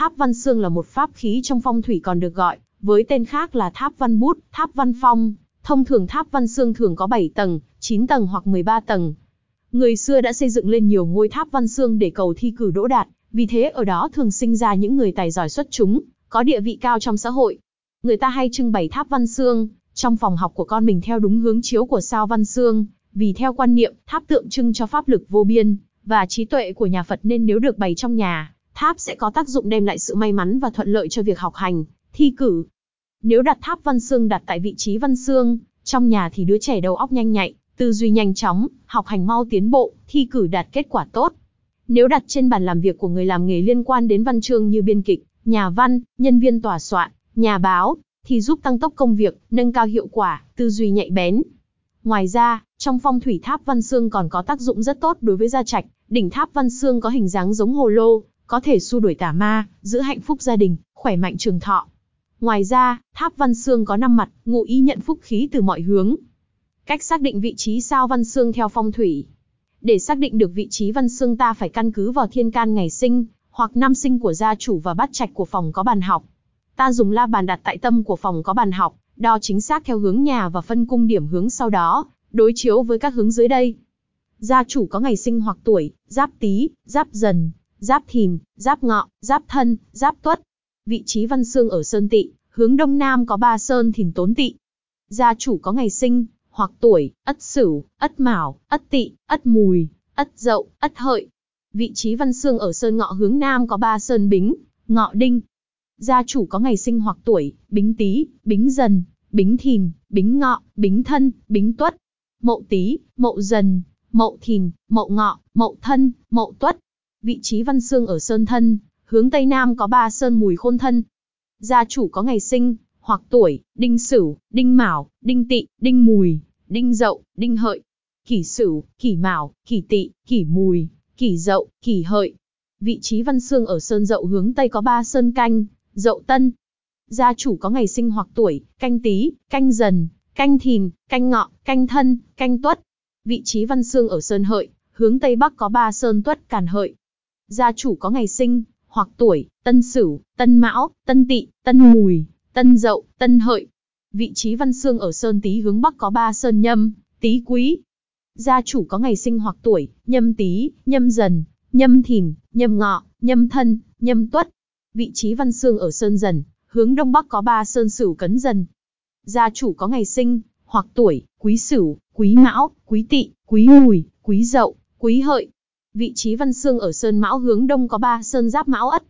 Tháp Văn Xương là một pháp khí trong phong thủy còn được gọi, với tên khác là tháp văn bút, tháp văn phong. Thông thường tháp văn xương thường có 7 tầng, 9 tầng hoặc 13 tầng. Người xưa đã xây dựng lên nhiều ngôi tháp văn xương để cầu thi cử đỗ đạt, vì thế ở đó thường sinh ra những người tài giỏi xuất chúng, có địa vị cao trong xã hội. Người ta hay trưng bày tháp văn xương trong phòng học của con mình theo đúng hướng chiếu của sao văn xương, vì theo quan niệm, tháp tượng trưng cho pháp lực vô biên và trí tuệ của nhà Phật nên nếu được bày trong nhà, tháp sẽ có tác dụng đem lại sự may mắn và thuận lợi cho việc học hành, thi cử. Nếu đặt tháp văn xương đặt tại vị trí văn xương, trong nhà thì đứa trẻ đầu óc nhanh nhạy, tư duy nhanh chóng, học hành mau tiến bộ, thi cử đạt kết quả tốt. Nếu đặt trên bàn làm việc của người làm nghề liên quan đến văn chương như biên kịch, nhà văn, nhân viên tòa soạn, nhà báo, thì giúp tăng tốc công việc, nâng cao hiệu quả, tư duy nhạy bén. Ngoài ra, trong phong thủy tháp văn xương còn có tác dụng rất tốt đối với gia trạch, đỉnh tháp văn xương có hình dáng giống hồ lô, có thể xua đuổi tà ma, giữ hạnh phúc gia đình, khỏe mạnh trường thọ. Ngoài ra, tháp văn xương có 5 mặt, ngụ ý nhận phúc khí từ mọi hướng. Cách xác định vị trí sao văn xương theo phong thủy. Để xác định được vị trí văn xương ta phải căn cứ vào thiên can ngày sinh, hoặc năm sinh của gia chủ và bát trạch của phòng có bàn học. Ta dùng la bàn đặt tại tâm của phòng có bàn học, đo chính xác theo hướng nhà và phân cung điểm hướng sau đó, đối chiếu với các hướng dưới đây. Gia chủ có ngày sinh hoặc tuổi, giáp tý, giáp dần, giáp thìn, giáp ngọ, giáp thân, giáp tuất. Vị trí văn xương ở Sơn Tị, hướng đông nam có ba sơn thìn tốn tị. Gia chủ có ngày sinh, hoặc tuổi, ất sửu, ất mão, ất tị, ất mùi, ất dậu, ất hợi. Vị trí văn xương ở Sơn Ngọ hướng nam có ba sơn bính, ngọ đinh. Gia chủ có ngày sinh hoặc tuổi, bính tý, bính dần, bính thìn, bính ngọ, bính thân, bính tuất. Mậu tý, mậu dần, mậu thìn, mậu ngọ, mậu thân, mậu tuất. Vị trí văn xương ở Sơn Thân, hướng Tây Nam có ba sơn mùi khôn thân. Gia chủ có ngày sinh, hoặc tuổi, đinh sửu, đinh mão, đinh tỵ, đinh mùi, đinh dậu, đinh hợi. Kỷ sửu, kỷ mão, kỷ tỵ, kỷ mùi, kỷ dậu, kỷ hợi. Vị trí văn xương ở Sơn Dậu hướng Tây có ba sơn canh, dậu tân. Gia chủ có ngày sinh hoặc tuổi, canh tý, canh dần, canh thìn, canh ngọ, canh thân, canh tuất. Vị trí văn xương ở Sơn Hợi, hướng Tây Bắc có ba sơn tuất càn hợi. Gia chủ có ngày sinh, hoặc tuổi, tân sửu, tân mão, tân tỵ, tân mùi, tân dậu, tân hợi. Vị trí văn xương ở Sơn Tý hướng Bắc có ba sơn nhâm, tý quý. Gia chủ có ngày sinh hoặc tuổi, nhâm tý, nhâm dần, nhâm thìn, nhâm ngọ, nhâm thân, nhâm tuất. Vị trí văn xương ở Sơn Dần, hướng Đông Bắc có ba sơn sửu cấn dần. Gia chủ có ngày sinh, hoặc tuổi, quý sửu, quý mão, quý tỵ, quý mùi, quý dậu, quý hợi. Vị trí văn xương ở Sơn Mão hướng Đông có ba sơn giáp Mão Ất,